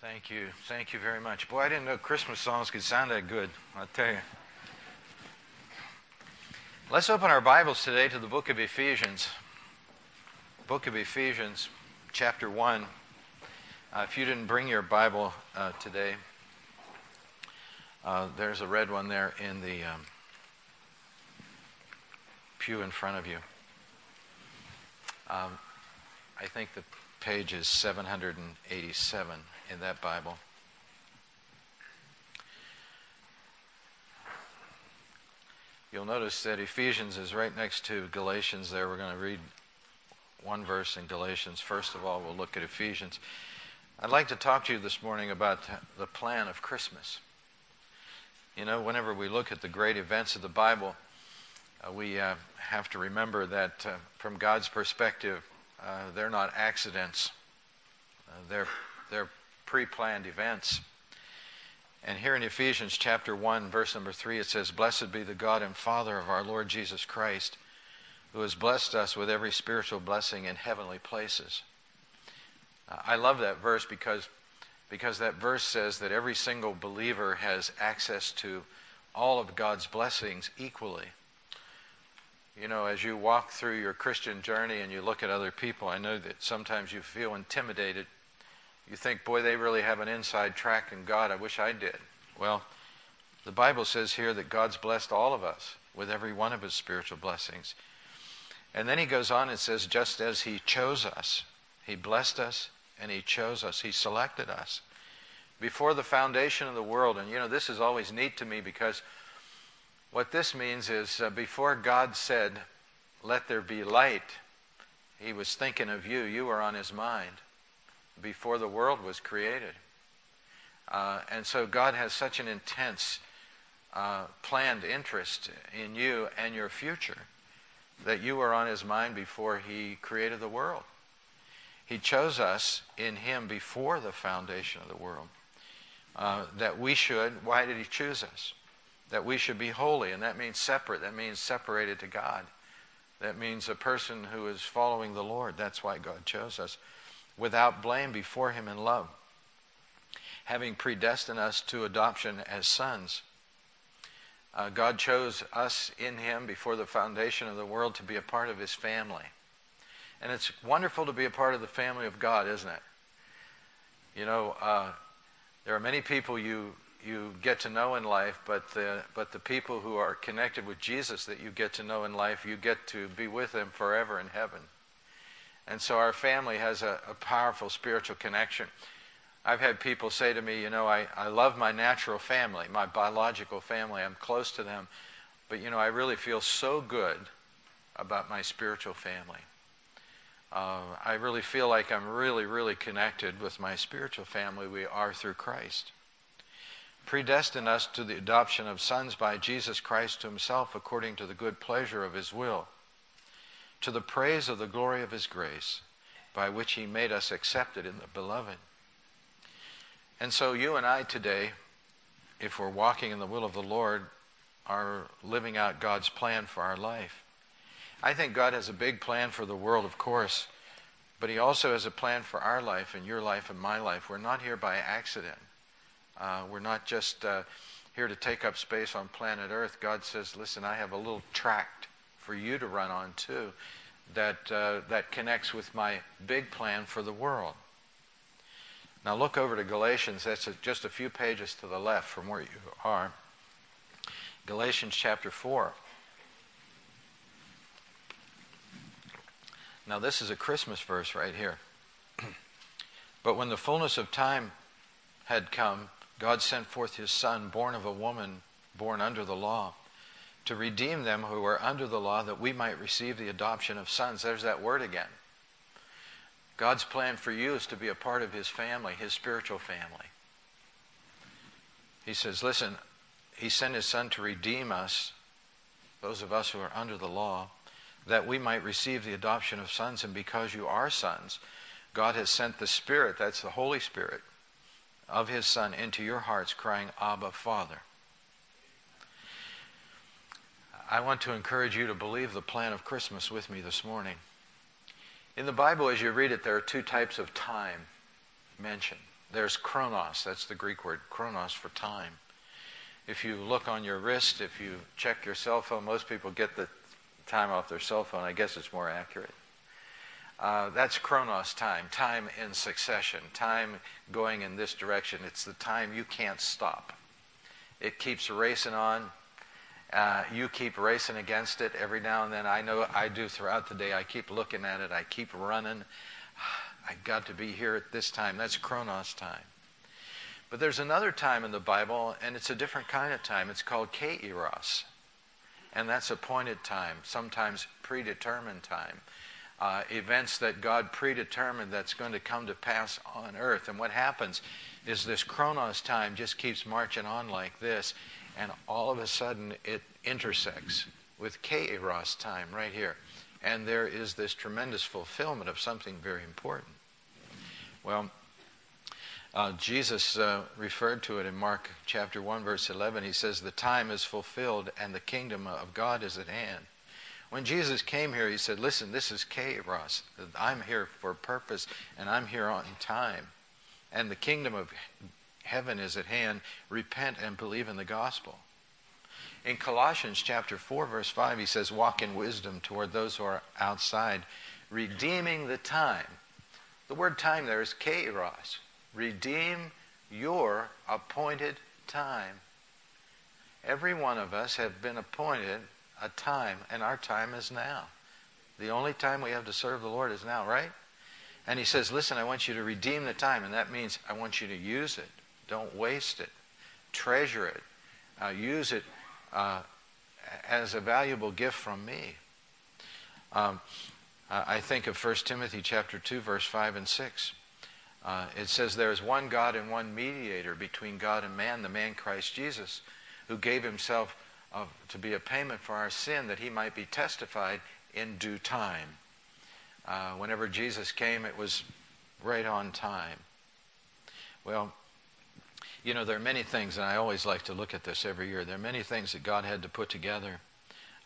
Thank you. Thank you very much. Boy, I didn't know Christmas songs could sound that good. I'll tell you. Let's open our Bibles today to the book of Ephesians. Book of Ephesians, chapter 1. Uh, if you didn't bring your Bible uh, today, uh, there's a red one there in the um, pew in front of you. Um, I think the page is 787 in that Bible. You'll notice that Ephesians is right next to Galatians there. We're going to read one verse in Galatians. First of all, we'll look at Ephesians. I'd like to talk to you this morning about the plan of Christmas. You know, whenever we look at the great events of the Bible, uh, we uh, have to remember that uh, from God's perspective, uh, they're not accidents. Uh, they're, they're pre planned events. And here in Ephesians chapter 1, verse number 3, it says, Blessed be the God and Father of our Lord Jesus Christ, who has blessed us with every spiritual blessing in heavenly places. I love that verse because, because that verse says that every single believer has access to all of God's blessings equally. You know, as you walk through your Christian journey and you look at other people, I know that sometimes you feel intimidated you think, boy, they really have an inside track in God. I wish I did. Well, the Bible says here that God's blessed all of us with every one of his spiritual blessings. And then he goes on and says, just as he chose us, he blessed us and he chose us, he selected us before the foundation of the world. And you know, this is always neat to me because what this means is uh, before God said, let there be light, he was thinking of you. You were on his mind before the world was created. Uh, and so God has such an intense uh, planned interest in you and your future that you were on his mind before he created the world. He chose us in him before the foundation of the world. Uh, that we should, why did he choose us? That we should be holy, and that means separate. That means separated to God. That means a person who is following the Lord. That's why God chose us without blame before him in love, having predestined us to adoption as sons. Uh, God chose us in him before the foundation of the world to be a part of his family. And it's wonderful to be a part of the family of God, isn't it? You know, uh, there are many people you you get to know in life, but the, but the people who are connected with Jesus that you get to know in life, you get to be with them forever in heaven. And so our family has a, a powerful spiritual connection. I've had people say to me, you know, I, I love my natural family, my biological family. I'm close to them. But, you know, I really feel so good about my spiritual family. Uh, I really feel like I'm really, really connected with my spiritual family. We are through Christ. Predestined us to the adoption of sons by Jesus Christ to himself according to the good pleasure of his will to the praise of the glory of his grace, by which he made us accepted in the beloved. And so you and I today, if we're walking in the will of the Lord, are living out God's plan for our life. I think God has a big plan for the world, of course, but he also has a plan for our life and your life and my life. We're not here by accident. Uh, we're not just uh, here to take up space on planet Earth. God says, listen, I have a little tract for you to run on too that, uh, that connects with my big plan for the world. Now look over to Galatians. That's just a few pages to the left from where you are. Galatians chapter 4. Now, this is a Christmas verse right here. but when the fullness of time had come, God sent forth his Son, born of a woman born under the law to redeem them who were under the law that we might receive the adoption of sons. There's that word again. God's plan for you is to be a part of his family, his spiritual family. He says, listen, he sent his son to redeem us, those of us who are under the law, that we might receive the adoption of sons. And because you are sons, God has sent the Spirit, that's the Holy Spirit, of his Son into your hearts, crying, Abba, Father. I want to encourage you to believe the plan of Christmas with me this morning. In the Bible, as you read it, there are two types of time mentioned. there's chronos. That's the Greek word, chronos for time. If you look on your wrist, if you check your cell phone, most people get the time off their cell phone. I guess it's more accurate. Uh, that's chronos time, time in succession, time going in this direction. It's the time you can't stop. It keeps racing on. Uh, you keep racing against it every now and then. I know I do throughout the day. I keep looking at it. I keep running. I got to be here at this time. That's Chronos time. But there's another time in the Bible, and it's a different kind of time. It's called Kairos. And that's appointed time, sometimes predetermined time. Uh, events that God predetermined that's going to come to pass on earth. And what happens is this Chronos time just keeps marching on like this, and all of a sudden it intersects with Kairos time right here. And there is this tremendous fulfillment of something very important. Well, uh, Jesus uh, referred to it in Mark chapter 1, verse 11. He says, The time is fulfilled and the kingdom of God is at hand. When Jesus came here, he said, Listen, this is Kairos. I'm here for purpose and I'm here on time. And the kingdom of heaven is at hand. Repent and believe in the gospel. In Colossians chapter 4, verse 5, he says, Walk in wisdom toward those who are outside, redeeming the time. The word time there is kairos. Redeem your appointed time. Every one of us have been appointed a time, and our time is now. The only time we have to serve the Lord is now, right? And he says, Listen, I want you to redeem the time, and that means I want you to use it. Don't waste it. Treasure it. Uh, use it uh, as a valuable gift from me. Um, I think of 1 Timothy chapter 2, verse 5 and 6. Uh, it says, There is one God and one mediator between God and man, the man Christ Jesus, who gave himself of, to be a payment for our sin that he might be testified in due time. Uh, whenever Jesus came, it was right on time. Well, you know, there are many things, and I always like to look at this every year. There are many things that God had to put together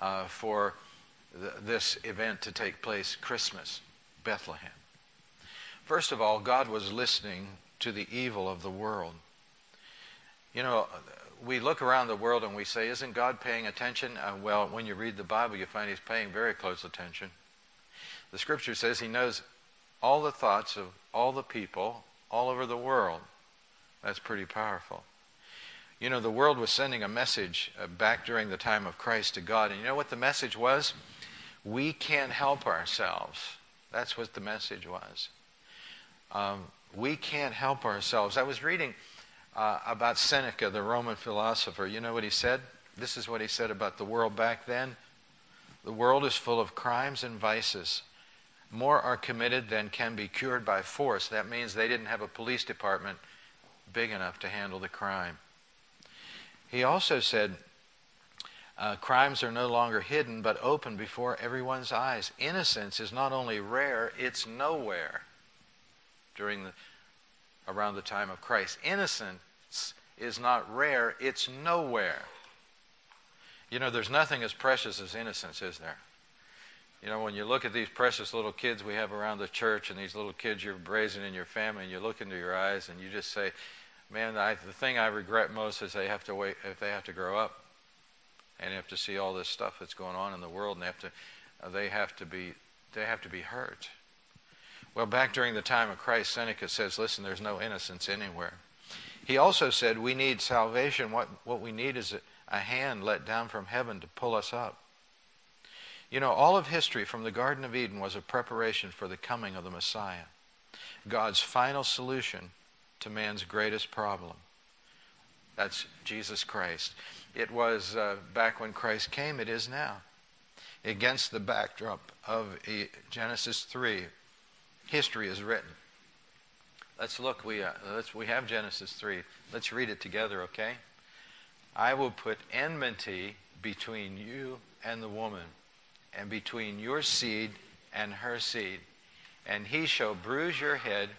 uh, for th- this event to take place Christmas, Bethlehem. First of all, God was listening to the evil of the world. You know, we look around the world and we say, Isn't God paying attention? Uh, well, when you read the Bible, you find He's paying very close attention. The Scripture says He knows all the thoughts of all the people all over the world. That's pretty powerful. You know, the world was sending a message uh, back during the time of Christ to God. And you know what the message was? We can't help ourselves. That's what the message was. Um, we can't help ourselves. I was reading uh, about Seneca, the Roman philosopher. You know what he said? This is what he said about the world back then. The world is full of crimes and vices. More are committed than can be cured by force. That means they didn't have a police department big enough to handle the crime. He also said, uh, crimes are no longer hidden but open before everyone's eyes. Innocence is not only rare, it's nowhere during the around the time of Christ. Innocence is not rare, it's nowhere. You know, there's nothing as precious as innocence, is there? You know, when you look at these precious little kids we have around the church and these little kids you're raising in your family, and you look into your eyes and you just say, man, I, the thing I regret most is they have to wait, if they have to grow up and have to see all this stuff that's going on in the world and they have to, uh, they have to be, they have to be hurt. Well, back during the time of Christ, Seneca says, listen, there's no innocence anywhere. He also said, we need salvation. What, what we need is a, a hand let down from heaven to pull us up. You know, all of history from the Garden of Eden was a preparation for the coming of the Messiah, God's final solution to man's greatest problem. That's Jesus Christ. It was uh, back when Christ came, it is now. Against the backdrop of Genesis 3, history is written. Let's look. We, uh, let's, we have Genesis 3. Let's read it together, okay? I will put enmity between you and the woman, and between your seed and her seed. And he shall bruise your head.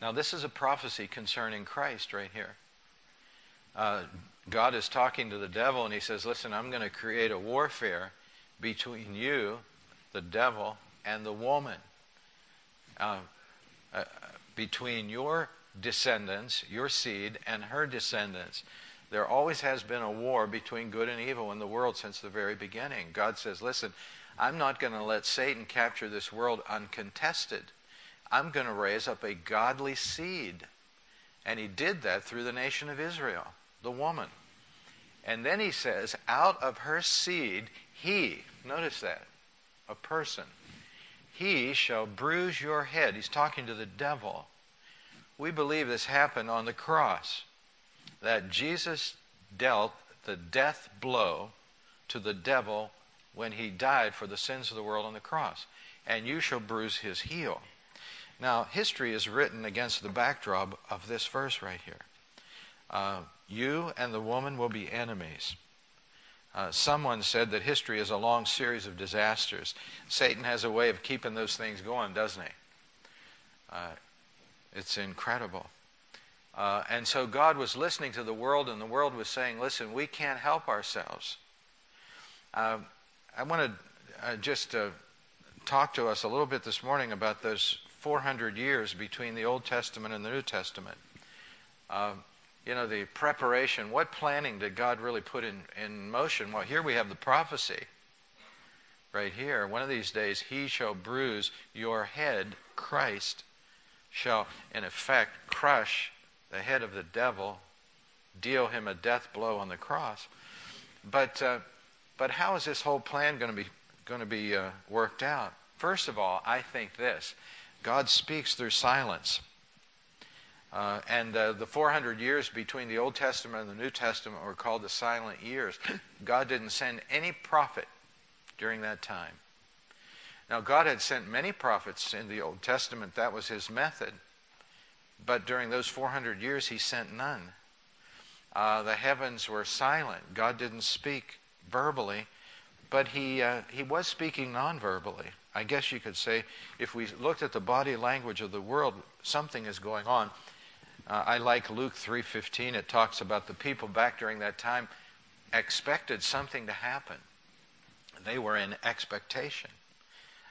Now, this is a prophecy concerning Christ right here. Uh, God is talking to the devil, and he says, Listen, I'm going to create a warfare between you the devil and the woman. Uh, uh, between your descendants, your seed, and her descendants. There always has been a war between good and evil in the world since the very beginning. God says, listen, I'm not going to let Satan capture this world uncontested. I'm going to raise up a godly seed. And he did that through the nation of Israel, the woman. And then he says, out of her seed, he, notice that, a person, he shall bruise your head. He's talking to the devil. We believe this happened on the cross, that Jesus dealt the death blow to the devil when he died for the sins of the world on the cross. And you shall bruise his heel. Now, history is written against the backdrop of this verse right here. Uh, you and the woman will be enemies. Uh, someone said that history is a long series of disasters. Satan has a way of keeping those things going, doesn't he? Uh, it's incredible. Uh, and so God was listening to the world, and the world was saying, Listen, we can't help ourselves. Uh, I want to uh, just uh, talk to us a little bit this morning about those 400 years between the Old Testament and the New Testament. Uh, you know, the preparation, what planning did God really put in, in motion? Well, here we have the prophecy right here. One of these days, he shall bruise your head, Christ shall, in effect, crush the head of the devil, deal him a death blow on the cross. But, uh, but how is this whole plan going to be, going to be uh, worked out? First of all, I think this God speaks through silence. Uh, and uh, the 400 years between the Old Testament and the New Testament were called the silent years. God didn't send any prophet during that time. Now, God had sent many prophets in the Old Testament, that was his method. But during those 400 years, he sent none. Uh, the heavens were silent. God didn't speak verbally, but he, uh, he was speaking non verbally. I guess you could say if we looked at the body language of the world, something is going on. Uh, I like Luke 3:15. It talks about the people back during that time expected something to happen. They were in expectation.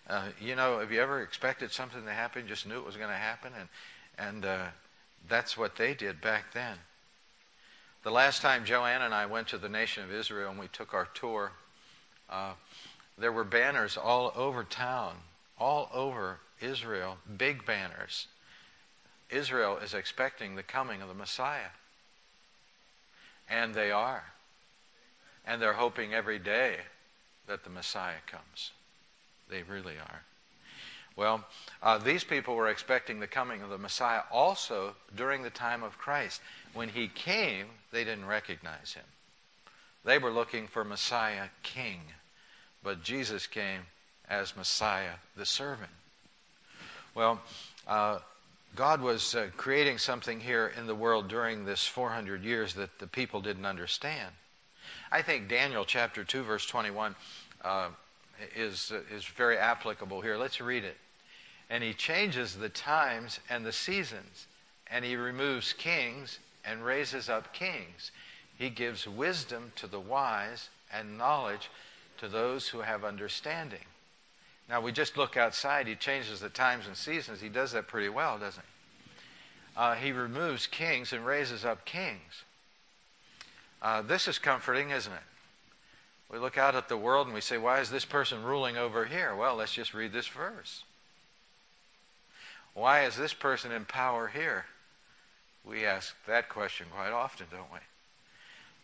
Uh, you know, have you ever expected something to happen, just knew it was going to happen, and and uh, that's what they did back then. The last time Joanne and I went to the nation of Israel and we took our tour, uh, there were banners all over town, all over Israel, big banners. Israel is expecting the coming of the Messiah. And they are. And they're hoping every day that the Messiah comes. They really are. Well, uh, these people were expecting the coming of the Messiah also during the time of Christ. When he came, they didn't recognize him. They were looking for Messiah King, but Jesus came as Messiah the servant. Well, uh, God was uh, creating something here in the world during this 400 years that the people didn't understand. I think Daniel chapter 2, verse 21 uh, is, is very applicable here. Let's read it. And he changes the times and the seasons, and he removes kings and raises up kings. He gives wisdom to the wise and knowledge to those who have understanding. Now, we just look outside, he changes the times and seasons. He does that pretty well, doesn't he? Uh, he removes kings and raises up kings. Uh, this is comforting, isn't it? We look out at the world and we say, why is this person ruling over here? Well, let's just read this verse. Why is this person in power here? We ask that question quite often, don't we?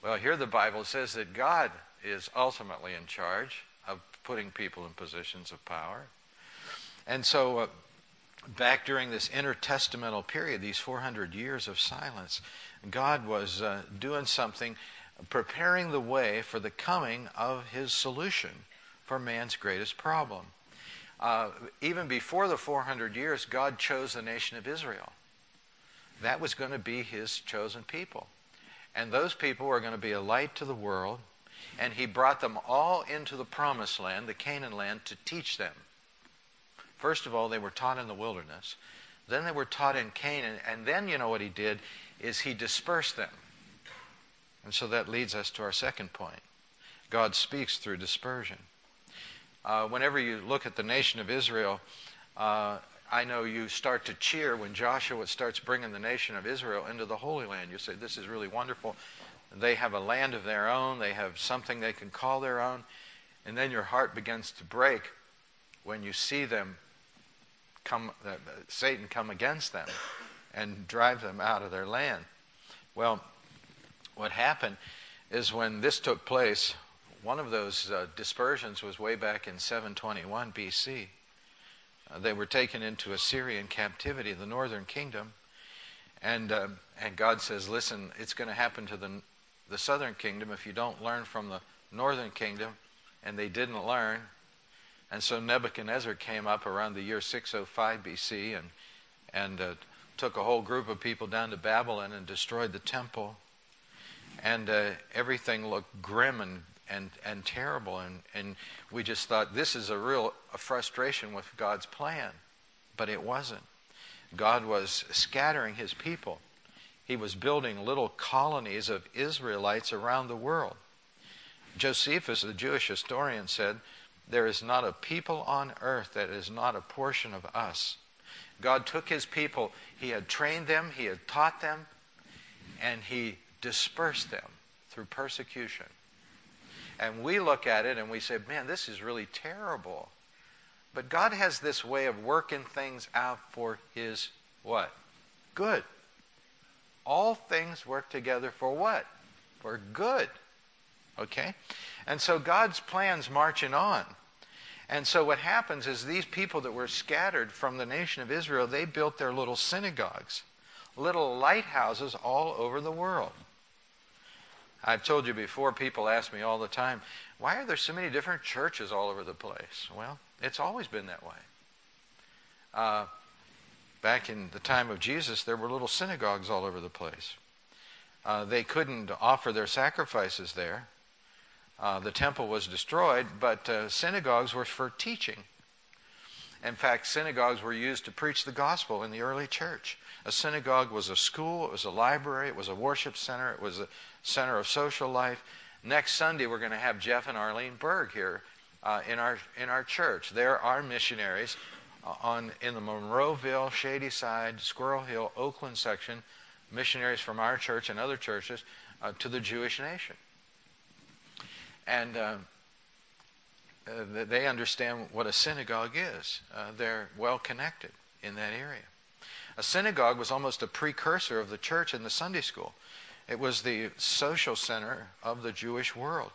Well, here the Bible says that God is ultimately in charge of putting people in positions of power. And so, uh, back during this intertestamental period, these 400 years of silence, God was uh, doing something preparing the way for the coming of his solution for man's greatest problem. Uh, even before the 400 years, God chose the nation of Israel. That was going to be his chosen people. And those people were going to be a light to the world. And he brought them all into the promised land, the Canaan land, to teach them. First of all, they were taught in the wilderness. Then they were taught in Canaan. And then, you know what he did, is he dispersed them. And so that leads us to our second point. God speaks through dispersion. Uh, whenever you look at the nation of Israel, uh, I know you start to cheer when Joshua starts bringing the nation of Israel into the Holy Land. You say, This is really wonderful. They have a land of their own, they have something they can call their own. And then your heart begins to break when you see them come, uh, Satan come against them and drive them out of their land. Well, what happened is when this took place, one of those uh, dispersions was way back in 721 BC. Uh, they were taken into Assyrian captivity, the northern kingdom. And, uh, and God says, listen, it's going to happen to the, the southern kingdom if you don't learn from the northern kingdom. And they didn't learn. And so Nebuchadnezzar came up around the year 605 BC and, and uh, took a whole group of people down to Babylon and destroyed the temple. And uh, everything looked grim and and, and terrible. And, and we just thought this is a real a frustration with God's plan. But it wasn't. God was scattering his people, he was building little colonies of Israelites around the world. Josephus, the Jewish historian, said, There is not a people on earth that is not a portion of us. God took his people, he had trained them, he had taught them, and he dispersed them through persecution. And we look at it and we say, man, this is really terrible. But God has this way of working things out for His what? Good. All things work together for what? For good. Okay? And so God's plan's marching on. And so what happens is these people that were scattered from the nation of Israel, they built their little synagogues, little lighthouses all over the world. I've told you before, people ask me all the time, why are there so many different churches all over the place? Well, it's always been that way. Uh, back in the time of Jesus, there were little synagogues all over the place. Uh, they couldn't offer their sacrifices there. Uh, the temple was destroyed, but uh, synagogues were for teaching. In fact, synagogues were used to preach the gospel in the early church. A synagogue was a school, it was a library, it was a worship center, it was a center of social life. Next Sunday, we're going to have Jeff and Arlene Berg here uh, in, our, in our church. There are missionaries uh, on, in the Monroeville, Shadyside, Squirrel Hill, Oakland section, missionaries from our church and other churches uh, to the Jewish nation. And uh, uh, they understand what a synagogue is. Uh, they're well connected in that area. A synagogue was almost a precursor of the church and the Sunday school. It was the social center of the Jewish world.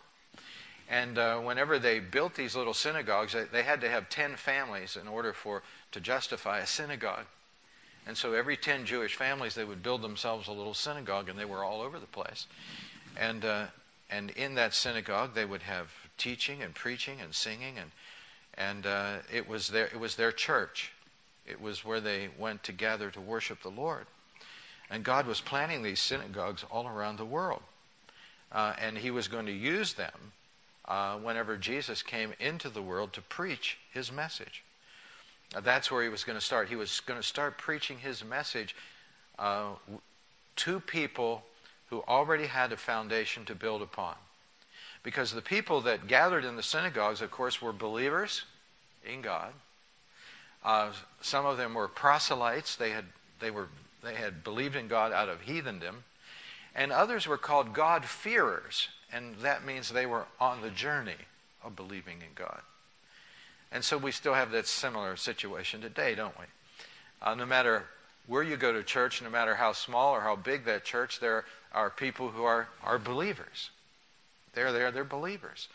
And uh, whenever they built these little synagogues, they, they, had to have 10 families in order for to justify a synagogue. And so every 10 Jewish families, they would build themselves a little synagogue, and they were all over the place. And, uh, and in that synagogue, they would have teaching and preaching and singing, and, and uh, it, was their, it was their church. It was where they went to gather to worship the Lord. And God was planning these synagogues all around the world. Uh, and He was going to use them uh, whenever Jesus came into the world to preach His message. Uh, that's where He was going to start. He was going to start preaching His message uh, to people who already had a foundation to build upon. Because the people that gathered in the synagogues, of course, were believers in God. Uh, some of them were proselytes. They had, they, were, they had believed in God out of heathendom. And others were called God-fearers. And that means they were on the journey of believing in God. And so we still have that similar situation today, don't we? Uh, no matter where you go to church, no matter how small or how big that church, there are people who are, are believers. They're there, they're believers.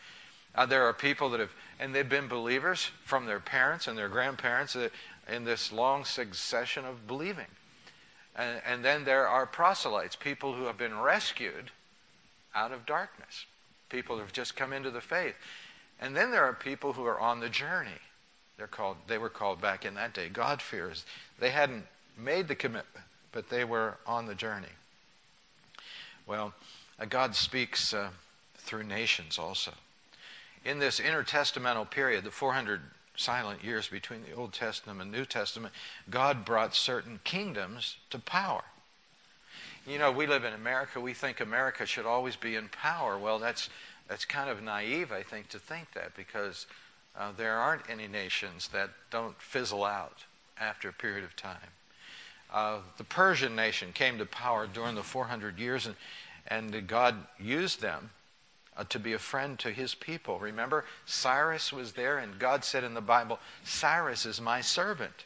Uh, there are people that have, and they've been believers from their parents and their grandparents uh, in this long succession of believing. And, and then there are proselytes, people who have been rescued out of darkness, people who have just come into the faith. And then there are people who are on the journey. They're called, they were called back in that day God-fearers. They hadn't made the commitment, but they were on the journey. Well, uh, God speaks uh, through nations also. In this intertestamental period, the 400 silent years between the Old Testament and New Testament, God brought certain kingdoms to power. You know, we live in America. We think America should always be in power. Well, that's, that's kind of naive, I think, to think that because uh, there aren't any nations that don't fizzle out. after a period of time. Uh, the Persian nation came to power during the 400 years, and, and God used them uh, to be a friend to his people. Remember, Cyrus was there, and God said in the Bible, Cyrus is my servant.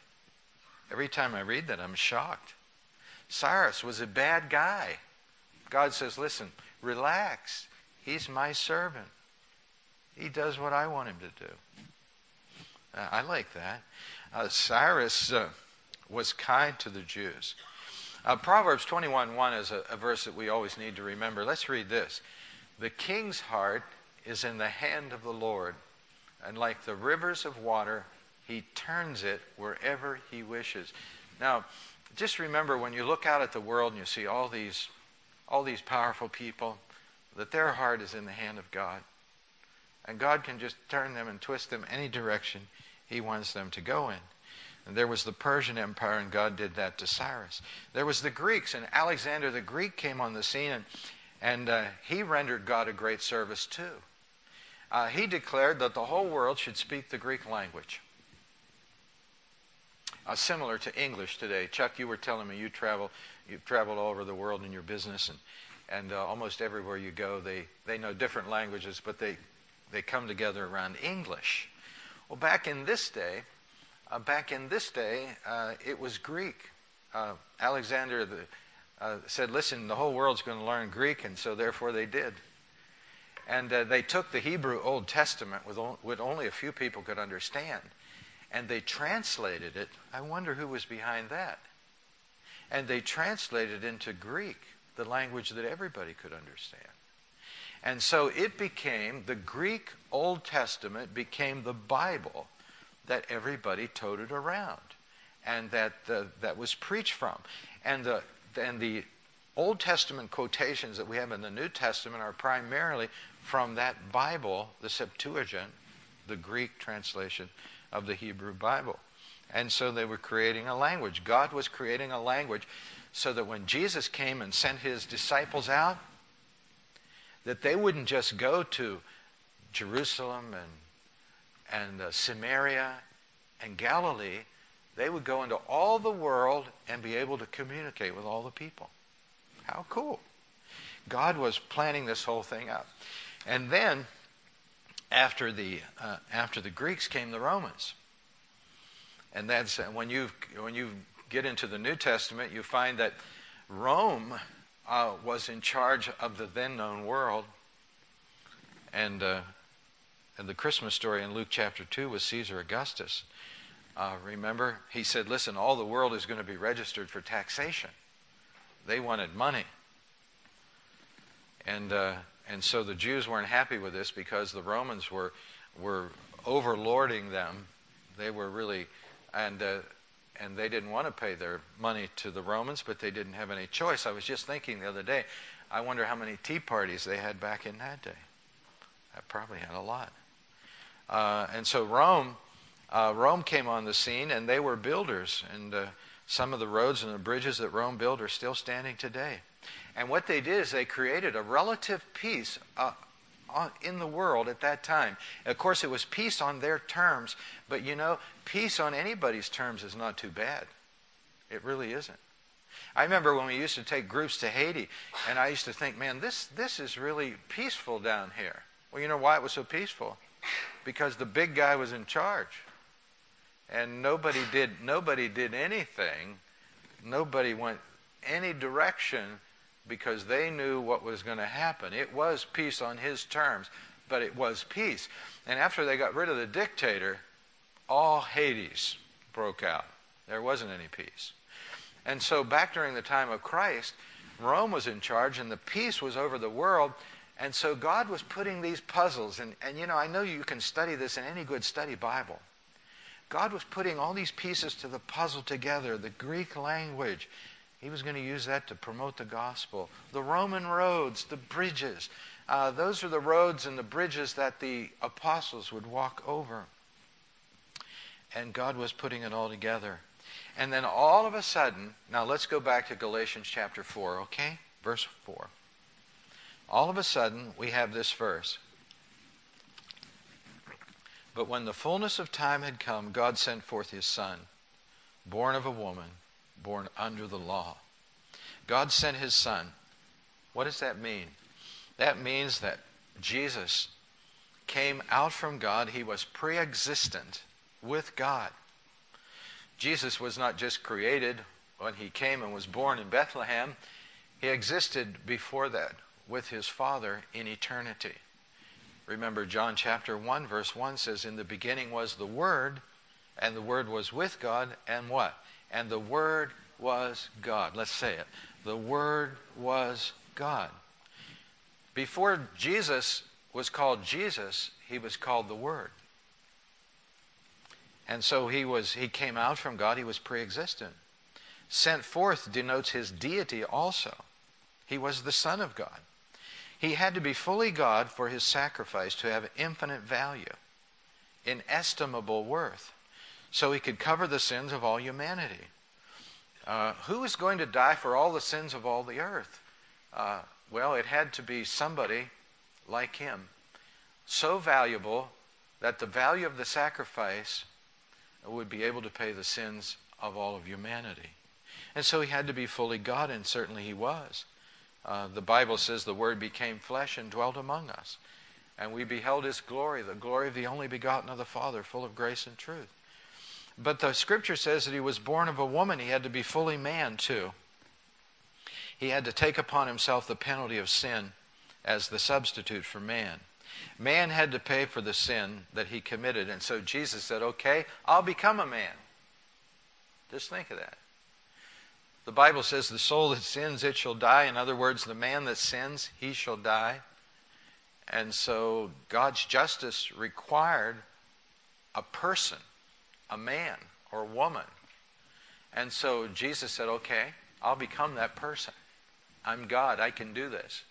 Every time I read that, I'm shocked. Cyrus was a bad guy. God says, listen, relax. He's my servant. He does what I want him to do. Uh, I like that. Uh, Cyrus uh, was kind to the Jews. Uh, Proverbs 21:1 is a, a verse that we always need to remember. Let's read this. The king's heart is in the hand of the Lord, and like the rivers of water, he turns it wherever he wishes. Now, just remember when you look out at the world and you see all these all these powerful people, that their heart is in the hand of God. And God can just turn them and twist them any direction he wants them to go in. And there was the Persian Empire, and God did that to Cyrus. There was the Greeks, and Alexander the Great came on the scene, and, and uh, he rendered God a great service too. Uh, he declared that the whole world should speak the Greek language. Uh, similar to English today. Chuck, you were telling me you travel, you've traveled all over the world in your business, and, and uh, almost everywhere you go, they, they know different languages, but they, they come together around English. Well, back in this day, uh, back in this day, uh, it was Greek. Alexander the, uh, said, "Listen, the whole world's going to learn Greek," and so therefore they did. And uh, they took the Hebrew Old Testament, with only a few people could understand, and they translated it. I wonder who was behind that. And they translated into Greek, the language that everybody could understand. And so it became, the Greek Old Testament became the Bible that everybody toted around and that, uh, that was preached from. And the, and the Old Testament quotations that we have in the New Testament are primarily from that Bible, the Septuagint, the Greek translation of the Hebrew Bible. And so they were creating a language. God was creating a language so that when Jesus came and sent his disciples out, that they wouldn't just go to Jerusalem and, and uh, Samaria and Galilee, they would go into all the world and be able to communicate with all the people. How cool. God was planning this whole thing out. And then, after the, uh, after the Greeks came the Romans. And that's when you, when you get into the New Testament, you find that Rome uh, was in charge of the then known world. And, uh, and the Christmas story in Luke chapter 2 was Caesar Augustus. Uh, remember, he said, Listen, all the world is going to be registered for taxation. They wanted money. And, uh, and so the Jews weren't happy with this because the Romans were, were overlording them. They were really, and uh, and they didn't want to pay their money to the Romans, but they didn't have any choice. I was just thinking the other day, I wonder how many tea parties they had back in that day. I probably had a lot. Uh, and so Rome, uh, Rome came on the scene, and they were builders. And uh, some of the roads and the bridges that Rome built are still standing today. And what they did is they created a relative peace uh, in the world at that time. Of course, it was peace on their terms, but you know, peace on anybody's terms is not too bad. It really isn't. I remember when we used to take groups to Haiti, and I used to think, man, this, this is really peaceful down here. Well, you know why it was so peaceful? Because the big guy was in charge. And nobody did, nobody did anything. Nobody went any direction because they knew what was going to happen. It was peace on his terms, but it was peace. And after they got rid of the dictator, all Hades broke out. There wasn't any peace. And so, back during the time of Christ, Rome was in charge and the peace was over the world. And so, God was putting these puzzles, and, and you know, I know you can study this in any good study Bible. God was putting all these pieces to the puzzle together the Greek language, he was going to use that to promote the gospel. The Roman roads, the bridges, uh, those are the roads and the bridges that the apostles would walk over. And God was putting it all together. And then all of a sudden, now let's go back to Galatians chapter 4, okay? Verse 4. All of a sudden, we have this verse. But when the fullness of time had come, God sent forth his Son born of a woman, born under the law. God sent his son. What does that mean? That means that Jesus came out from God. He was pre existent with God. Jesus was not just created when he came and was born in Bethlehem, he existed before that with his Father in eternity. Remember, John chapter 1, verse 1 says, In the beginning was the Word, and the Word was with God, and what? And the Word was God. Let's say it. The Word was God. Before Jesus was called Jesus, he was called the Word. And so he was he came out from God, he was pre-existent. Sent forth denotes his deity also. He was the Son of God. He had to be fully God for his sacrifice to have infinite value, inestimable worth, so he could cover the sins of all humanity. Uh, who is going to die for all the sins of all the earth? Uh, well, it had to be somebody like him, so valuable that the value of the sacrifice would be able to pay the sins of all of humanity. And so he had to be fully God, and certainly he was. Uh, the Bible says the Word became flesh and dwelt among us. And we beheld his glory, the glory of the only begotten of the Father, full of grace and truth. But the scripture says that he was born of a woman. He had to be fully man, too. He had to take upon himself the penalty of sin as the substitute for man. Man had to pay for the sin that he committed. And so Jesus said, Okay, I'll become a man. Just think of that. The Bible says, The soul that sins, it shall die. In other words, the man that sins, he shall die. And so God's justice required a person, a man or woman. And so Jesus said, Okay, I'll become that person. I'm God. I can do this.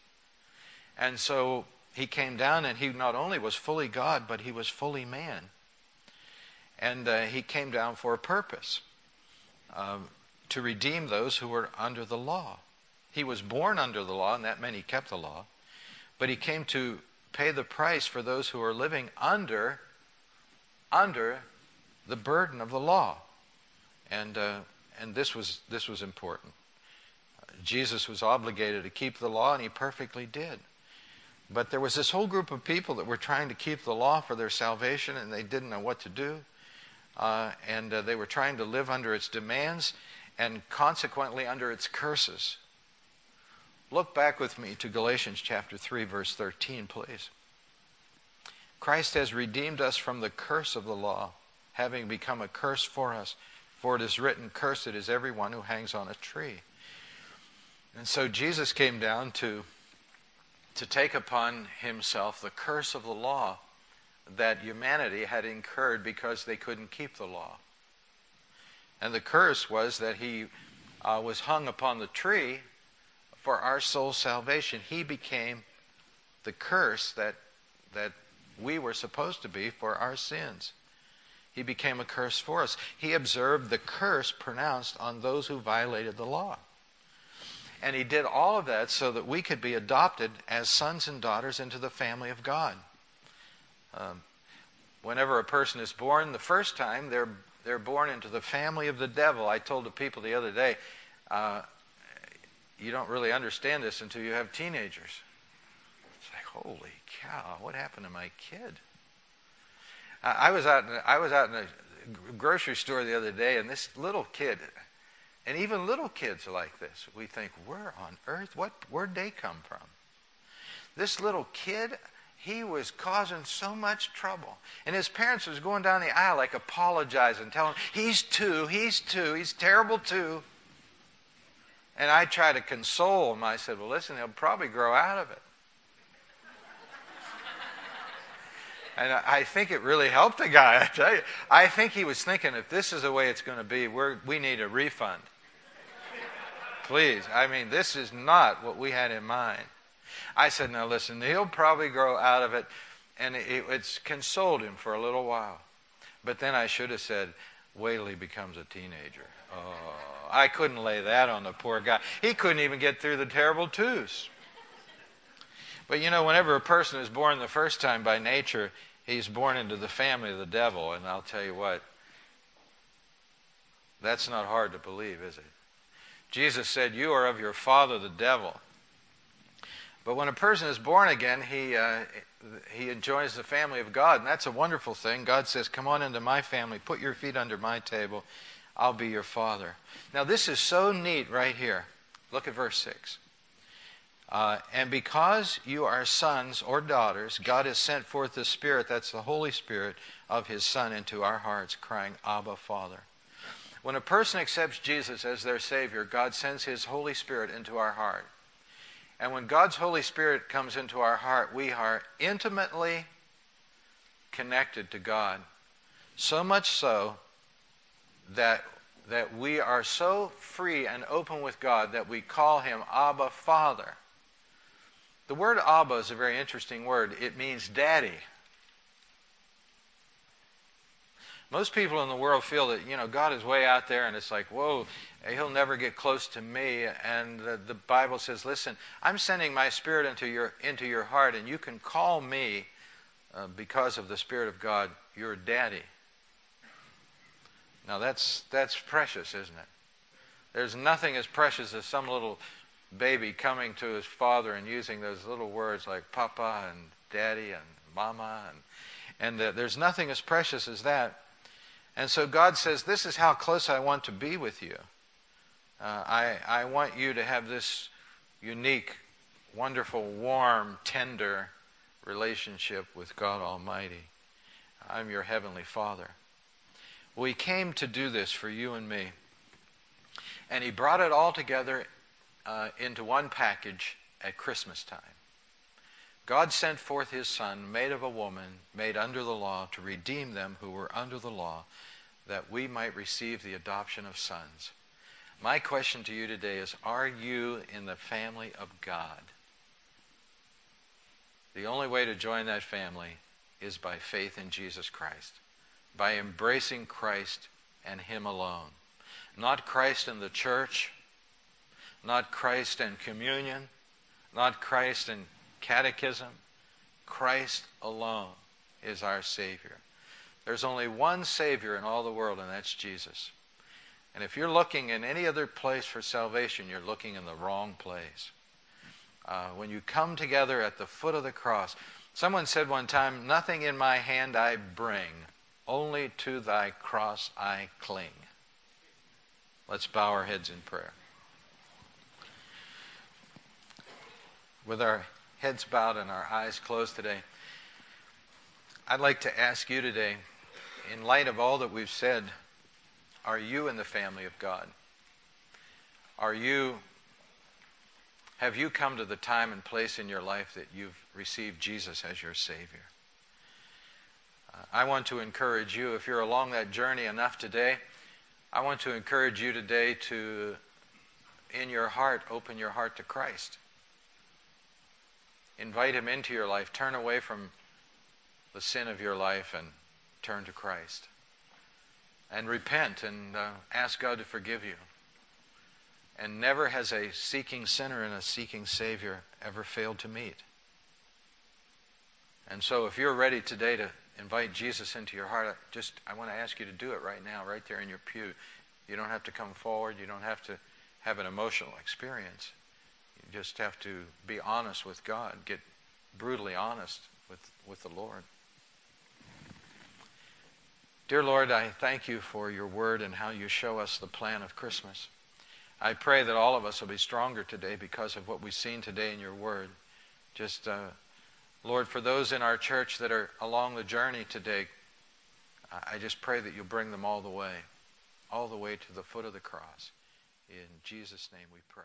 And so he came down and he not only was fully God, but he was fully man. And uh, he came down for a purpose um, to redeem those who were under the law. He was born under the law, and that meant he kept the law. But he came to pay the price for those who are living under, under the burden of the law. And, uh, and this, was, this was important. Jesus was obligated to keep the law, and he perfectly did. But there was this whole group of people that were trying to keep the law for their salvation, and they didn't know what to do. Uh, and uh, they were trying to live under its demands and consequently under its curses. Look back with me to Galatians chapter 3, verse 13, please. Christ has redeemed us from the curse of the law, having become a curse for us. For it is written, Cursed is everyone who hangs on a tree. And so Jesus came down to, to take upon himself the curse of the law that humanity had incurred because they couldn't keep the law. And the curse was that he uh, was hung upon the tree for our soul salvation. He became the curse that, that we were supposed to be for our sins. He became a curse for us. He observed the curse pronounced on those who violated the law. And he did all of that so that we could be adopted as sons and daughters into the family of God. Um, whenever a person is born the first time, they're, they're born into the family of the devil. I told the people the other day, uh, you don't really understand this until you have teenagers. It's like, holy cow, what happened to my kid? I was out. In, I was out in a grocery store the other day, and this little kid and even little kids are like this. We think, where on earth? What? Where'd they come from? This little kid, he was causing so much trouble. And his parents was going down the aisle like apologizing, telling him, he's two, he's two, he's terrible too. And I tried to console him. I said, well, listen, he'll probably grow out of it. And I think it really helped the guy, I tell you. I think he was thinking, if this is the way it's going to be, we're, we need a refund. Please. I mean, this is not what we had in mind. I said, now listen, he'll probably grow out of it, and it, it's consoled him for a little while. But then I should have said, he becomes a teenager. Oh, I couldn't lay that on the poor guy. He couldn't even get through the terrible twos. But you know, whenever a person is born the first time by nature, he's born into the family of the devil. And I'll tell you what, That's not hard to believe, is it? Jesus said, You are of your father, the devil. But when a person is born again, he, uh, he enjoys the family of God, and that's a wonderful thing. God says, Come on into my family, put your feet under my table, I'll be your father. Now, this is so neat right here. Look at verse 6. Uh, and because you are sons or daughters, God has sent forth the Spirit, that's the Holy Spirit of His Son, into our hearts, crying, Abba, Father. When a person accepts Jesus as their Savior, God sends His Holy Spirit into our heart. And when God's Holy Spirit comes into our heart, we are intimately connected to God. So much so that, that we are so free and open with God that we call him Abba Father. The word Abba is a very interesting word. It means daddy. Most people in the world feel that, you know, God is way out there and it's like, whoa, he'll never get close to me. And the, the Bible says, listen, I'm sending my spirit into your, into your heart and you can call me, uh, because of the Spirit of God, your daddy. Now that's, that's precious, isn't it? There's nothing as precious as some little baby coming to his father and using those little words like papa and daddy and mama and and there's nothing as precious as that and so God says, This is how close I want to be with you. Uh, I, I want you to have this unique, wonderful, warm, tender relationship with God Almighty. I'm your Heavenly Father. We came to do this for you and me. And He brought it all together uh, into one package at Christmas time. God sent forth His Son, made of a woman, made under the law, to redeem them who were under the law, that we might receive the adoption of sons. My question to you today is Are you in the family of God? The only way to join that family is by faith in Jesus Christ, by embracing Christ and Him alone. Not Christ and the church, not Christ and communion, not Christ and catechism. Christ alone is our Savior. There's only one Savior in all the world, and that's Jesus. And if you're looking in any other place for salvation, you're looking in the wrong place. Uh, when you come together at the foot of the cross, someone said one time, Nothing in my hand I bring, only to thy cross I cling. Let's bow our heads in prayer. With our heads bowed and our eyes closed today, I'd like to ask you today in light of all that we've said, are you in the family of God? Are you have you come to the time and place in your life that you've received Jesus as your Savior? Uh, I want to encourage you, if you're along that journey enough today, I want to encourage you today to, in your heart, open your heart to Christ. Invite Him into your life. Turn away from the sin of your life and turn to Christ and repent and uh, ask God to forgive you. And never has a seeking sinner and a seeking Savior ever failed to meet. And so, if you're ready today to invite Jesus into your heart, just I want to ask you to do it right now, right there in your pew. You don't have to come forward. You don't have to have an emotional experience. You just have to be honest with God. Get brutally honest with, with the Lord. Dear Lord, I thank you for your word and how you show us the plan of Christmas. I pray that all of us will be stronger today because of what we've seen today in your word. Just, uh, Lord, for those in our church that are along the journey today, I just pray that you'll bring them all the way, all the way to the foot of the cross. In Jesus' name we pray.